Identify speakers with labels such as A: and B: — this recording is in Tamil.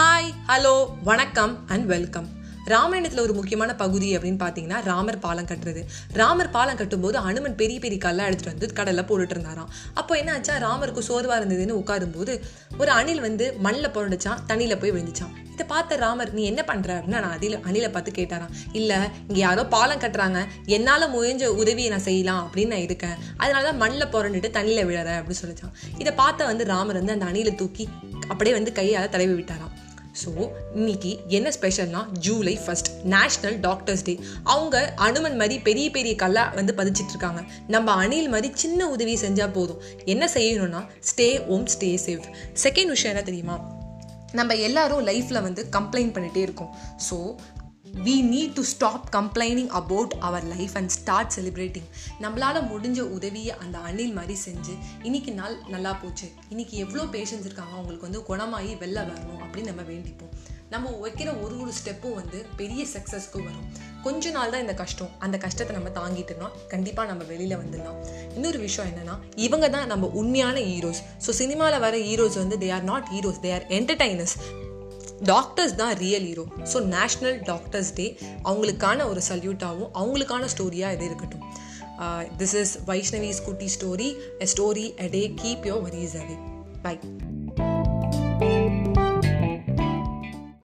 A: ஹாய் ஹலோ வணக்கம் அண்ட் வெல்கம் ராமாயணத்தில் ஒரு முக்கியமான பகுதி அப்படின்னு பார்த்தீங்கன்னா ராமர் பாலம் கட்டுறது. ராமர் பாலம் கட்டும்போது அனுமன் பெரிய பெரிய கல்லாக எடுத்துகிட்டு வந்து கடலில் போட்டுட்டு இருந்தாராம். அப்போ என்ன ஆச்சா ராமருக்கு சோர்வாக இருந்ததுன்னு உட்காரும்போது ஒரு அணில் வந்து மண்ணில் புரண்டுச்சான் தண்ணியில் போய் விழுந்துச்சான் இதை பார்த்த ராமர் நீ என்ன பண்ணுற அப்படின்னு நான் அதில் அணிலை பார்த்து கேட்டாராம். இல்லை இங்கே யாரோ பாலம் கட்டுறாங்க. என்னால் முயஞ்ச உதவியை நான் செய்யலாம் அப்படின்னு நான் இருக்கேன். அதனால தான் மண்ணில் புரண்டுட்டு தண்ணியில் விழறேன் அப்படின்னு சொல்லிச்சான் இதை பார்த்த வந்து ராமர் வந்து அந்த அணிலை தூக்கி அப்படியே வந்து கையால் தடவி விட்டாராம். ஸோ இன்னைக்கு என்ன ஸ்பெஷல்னா July first national doctors day அவங்க அனுமன் மாதிரி பெரிய பெரிய கல்லா வந்து பதிச்சிட்டு இருக்காங்க. நம்ம அணில் மாதிரி சின்ன உதவி செஞ்சால் போதும். என்ன செய்யணும்னா stay home stay safe second விஷயம் என்ன தெரியுமா? நம்ம எல்லாரும் லைஃப்பில் வந்து கம்ப்ளைண்ட் பண்ணிகிட்டே இருக்கோம். So we need to stop complaining about our life and start celebrating நம்மளால் முடிஞ்ச உதவியை அந்த அணில் மாதிரி செஞ்சு இன்னைக்கு நாள் நல்லா போச்சு. இன்னைக்கு எவ்வளோ பேஷன்ஸ் இருக்காங்க அவங்களுக்கு வந்து குணமாகி வெளில வரணும் அப்படின்னு நம்ம வேண்டிப்போம். நம்ம வைக்கிற ஒரு ஒரு ஸ்டெப்பும் வந்து பெரிய சக்ஸஸ்க்கு வரும். கொஞ்ச நாள் தான் இந்த கஷ்டம். அந்த கஷ்டத்தை நம்ம தாங்கிட்டோம்னா கண்டிப்பாக நம்ம வெளியில் வந்துடலாம். இன்னொரு விஷயம் என்னென்னா இவங்க தான் நம்ம உண்மையான ஹீரோஸ் ஸோ சினிமாவில் வர ஹீரோஸ் வந்து they are not heroes they are entertainers doctors தான் real hero so national doctors day அவங்களுக்கான ஒரு சல்யூட்டாகவும் அவங்களுக்கான ஸ்டோரியாக இது இருக்கட்டும். This is Vaishnavi Scooty story a story a day keep your worries away bye